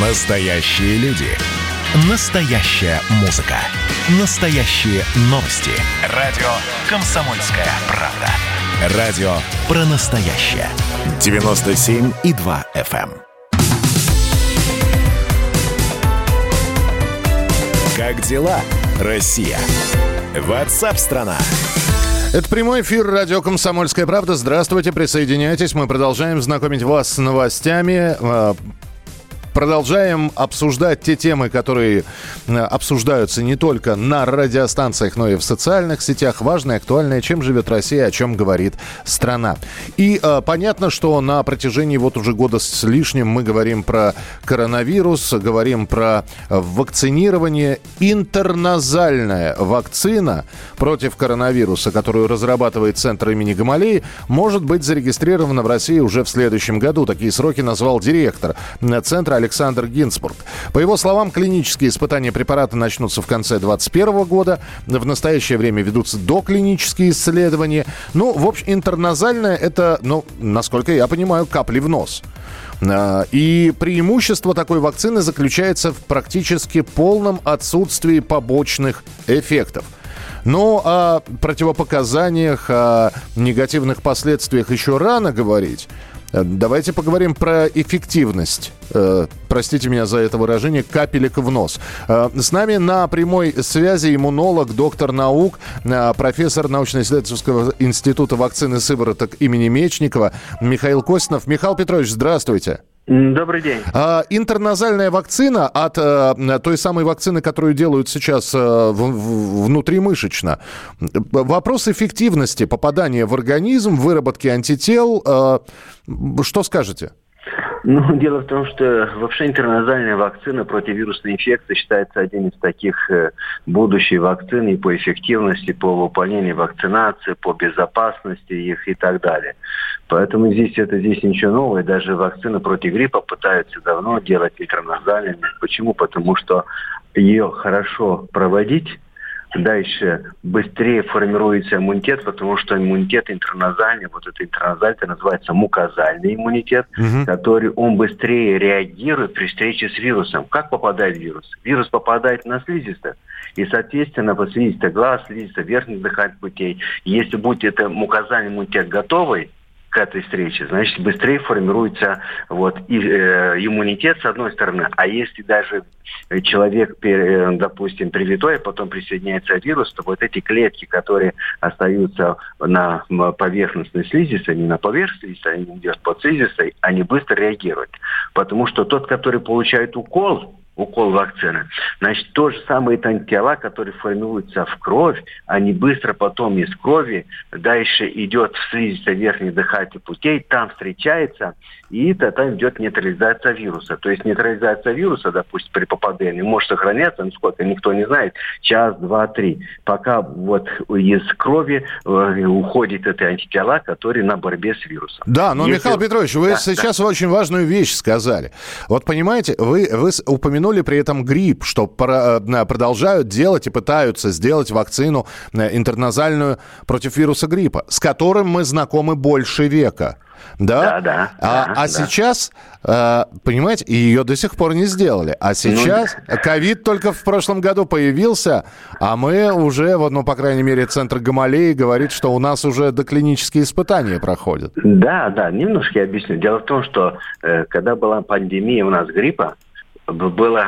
Настоящие люди. Настоящая музыка. Настоящие новости. Радио «Комсомольская правда». Радио про настоящее. 97,2 FM. эм. Как дела, Россия? Ватсап-страна! Это прямой эфир радио «Комсомольская правда». Здравствуйте, присоединяйтесь. Мы продолжаем знакомить вас с новостями. Продолжаем обсуждать те темы, которые э, обсуждаются не только на радиостанциях, но и в социальных сетях. Важное, актуальное, чем живет Россия, о чем говорит страна. И э, понятно, что на протяжении вот уже года с лишним мы говорим про коронавирус, говорим про вакцинирование. Интерназальная вакцина против коронавируса, которую разрабатывает Центр имени Гамалеи, может быть зарегистрирована в России уже в следующем году. Такие сроки назвал директор э, Центра Александр Александр Гинзбург. По его словам, клинические испытания препарата начнутся в конце 2021 года. В настоящее время ведутся доклинические исследования. Ну, в общем, интерназальное это, ну, насколько я понимаю, капли в нос. А, и преимущество такой вакцины заключается в практически полном отсутствии побочных эффектов. Но о противопоказаниях, о негативных последствиях еще рано говорить. Э, давайте поговорим про эффективность. Э, простите меня за это выражение, капелек в нос. Э, с нами на прямой связи иммунолог, доктор наук, профессор научно-исследовательского института вакцины сывороток имени Мечникова Михаил Костинов. Михаил Петрович, здравствуйте. Добрый день. А, интерназальная вакцина от а, той самой вакцины, которую делают сейчас в, внутримышечно. Вопрос эффективности попадания в организм, выработки антител. А, что скажете? Ну, дело в том, что вообще интерназальная вакцина против вирусной инфекции считается одним из таких э, будущих вакцин и по эффективности, по выполнению вакцинации, по безопасности их и так далее. Поэтому здесь это здесь ничего нового. Даже вакцины против гриппа пытаются давно делать интерназальными. Почему? Потому что ее хорошо проводить дальше быстрее формируется иммунитет, потому что иммунитет интерназальный, вот это интерназальный называется мукозальный иммунитет, угу. который он быстрее реагирует при встрече с вирусом. Как попадает вирус? Вирус попадает на слизистых. И, соответственно, по слизистой глаз, слизистой верхних дыхательных путей, если будет это мукозальный иммунитет готовый, к этой встрече, значит, быстрее формируется вот, и, э, иммунитет с одной стороны, а если даже человек, э, допустим, привитой, а потом присоединяется вирус, то вот эти клетки, которые остаются на поверхностной слизистой, не на поверхности они идут под слизистой, они быстро реагируют. Потому что тот, который получает укол, укол вакцины. Значит, то же самое это антитела, которые формируются в кровь, они быстро потом из крови. Дальше идет в слизистой верхних дыхательных путей, там встречается, и тогда идет нейтрализация вируса. То есть нейтрализация вируса, допустим, при попадании может сохраняться, ну сколько, никто не знает, час, два, три, пока вот из крови э, уходит эти антитела, которые на борьбе с вирусом. Да, но, Если... Михаил Петрович, вы да, сейчас да. очень важную вещь сказали. Вот понимаете, вы, вы упомянули при этом грипп, что э, продолжают делать и пытаются сделать вакцину э, интерназальную против вируса гриппа, с которым мы знакомы больше века. Да? Да, да. А, да, а да. сейчас, э, понимаете, ее до сих пор не сделали. А сейчас ну, ковид только в прошлом году появился, а мы уже, вот, ну, по крайней мере, Центр Гамалеи говорит, что у нас уже доклинические испытания проходят. Да, да, немножко я объясню. Дело в том, что э, когда была пандемия у нас гриппа, было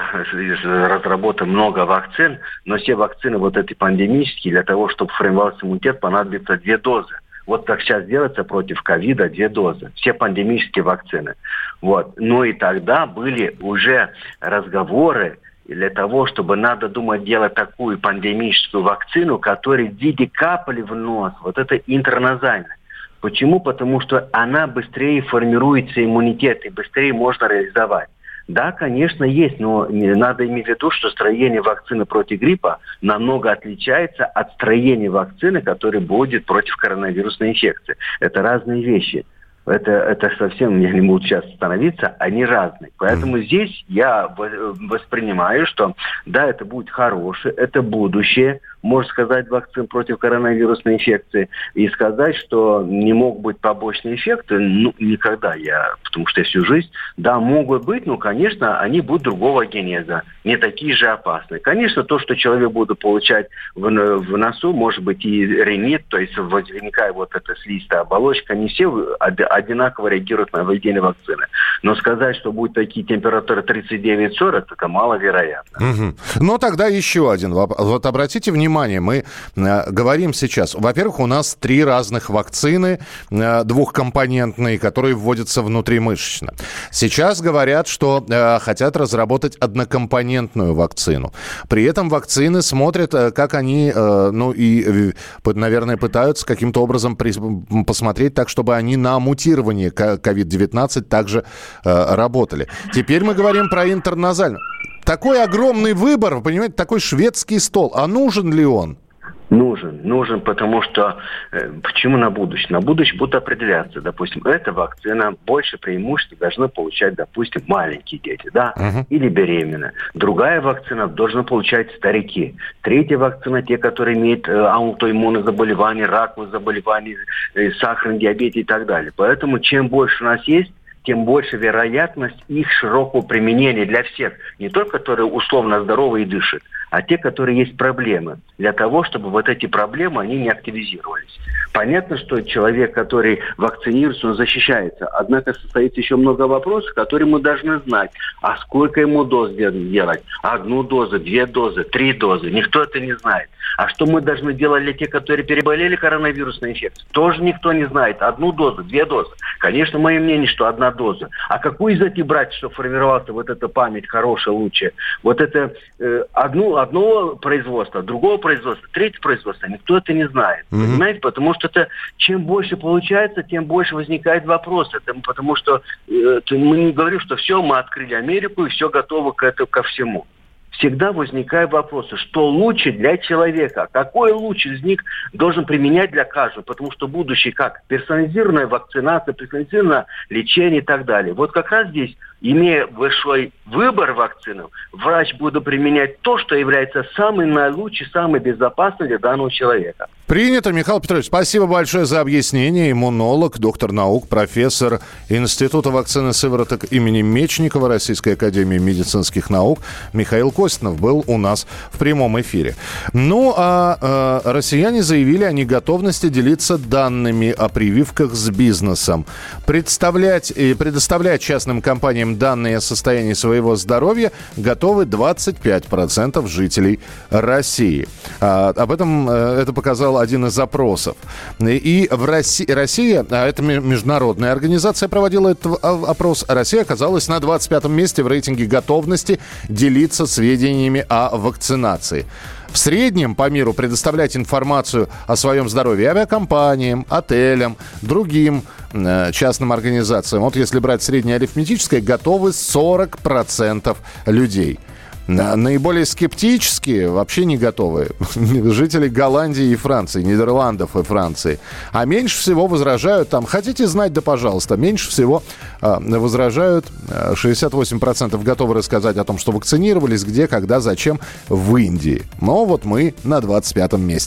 разработано много вакцин, но все вакцины вот эти пандемические, для того, чтобы формировался иммунитет, понадобится две дозы. Вот как сейчас делается против ковида, две дозы. Все пандемические вакцины. Вот. Ну и тогда были уже разговоры для того, чтобы надо думать делать такую пандемическую вакцину, которая в виде капли в нос, вот это интерназально. Почему? Потому что она быстрее формируется иммунитет и быстрее можно реализовать. Да, конечно, есть, но надо иметь в виду, что строение вакцины против гриппа намного отличается от строения вакцины, которая будет против коронавирусной инфекции. Это разные вещи. Это, это совсем, я не буду сейчас становиться, они разные. Поэтому mm. здесь я воспринимаю, что да, это будет хорошее, это будущее, может сказать вакцин против коронавирусной инфекции и сказать, что не могут быть побочные эффекты, ну, никогда я, потому что я всю жизнь, да, могут быть, но, конечно, они будут другого генеза, не такие же опасные. Конечно, то, что человек будет получать в, в носу, может быть и ринит, то есть возникает вот эта слизистая оболочка, не все одинаково реагируют на введение вакцины. Но сказать, что будет такие температуры 39-40, это маловероятно. Угу. Но тогда еще один вопрос. Вот обратите внимание, мы э, говорим сейчас, во-первых, у нас три разных вакцины э, двухкомпонентные, которые вводятся внутримышечно. Сейчас говорят, что э, хотят разработать однокомпонентную вакцину. При этом вакцины смотрят, как они, ну и, наверное, пытаются каким-то образом посмотреть так, чтобы они на мутирование COVID-19 также работали. Теперь мы говорим про интерназальную. Такой огромный выбор, вы понимаете, такой шведский стол. А нужен ли он? Нужен, нужен, потому что э, почему на будущее? На будущее будут определяться, допустим, эта вакцина больше преимуществ должны получать, допустим, маленькие дети, да, uh-huh. или беременные. Другая вакцина должны получать старики. Третья вакцина те, которые имеют э, аутоиммунные заболевания, раковые заболевания, э, сахарный диабет и так далее. Поэтому чем больше у нас есть, тем больше вероятность их широкого применения для всех, не только которые условно здоровы и дышат, а те, которые есть проблемы, для того, чтобы вот эти проблемы, они не активизировались. Понятно, что человек, который вакцинируется, он защищается. Однако состоится еще много вопросов, которые мы должны знать. А сколько ему доз делать? Одну дозу, две дозы, три дозы? Никто это не знает. А что мы должны делать для тех, которые переболели коронавирусной инфекцией? Тоже никто не знает. Одну дозу, две дозы. Конечно, мое мнение, что одна доза. А какую из этих брать, чтобы формировалась вот эта память хорошая, лучшая? Вот это э, одну, одного производства, другого производства, третьего производства, никто это не знает. Mm-hmm. Понимаете? Потому что это чем больше получается, тем больше возникает вопрос. Это потому что э, мы не говорим, что все, мы открыли Америку и все готово к этому, ко всему всегда возникают вопросы, что лучше для человека, какой луч из них должен применять для каждого, потому что будущее как персонализированная вакцинация, персонализированное лечение и так далее. Вот как раз здесь имея большой выбор вакцин, врач будет применять то, что является самым наилучшим, самым безопасным для данного человека. Принято, Михаил Петрович. Спасибо большое за объяснение. Иммунолог, доктор наук, профессор Института вакцины сывороток имени Мечникова Российской Академии медицинских наук Михаил Костинов был у нас в прямом эфире. Ну, а э, россияне заявили о неготовности делиться данными о прививках с бизнесом. Представлять и предоставлять частным компаниям им данные о состоянии своего здоровья готовы 25% жителей России. А, об этом э, это показал один из запросов. И в России, Россия, а это международная организация проводила этот опрос, Россия оказалась на 25-м месте в рейтинге готовности делиться сведениями о вакцинации в среднем по миру предоставлять информацию о своем здоровье авиакомпаниям, отелям, другим э, частным организациям. Вот если брать среднее арифметическое, готовы 40% людей. Наиболее скептические вообще не готовы. Жители Голландии и Франции, Нидерландов и Франции. А меньше всего возражают там, хотите знать, да пожалуйста, меньше всего э, возражают, 68% готовы рассказать о том, что вакцинировались, где, когда, зачем в Индии. Но вот мы на 25 месте.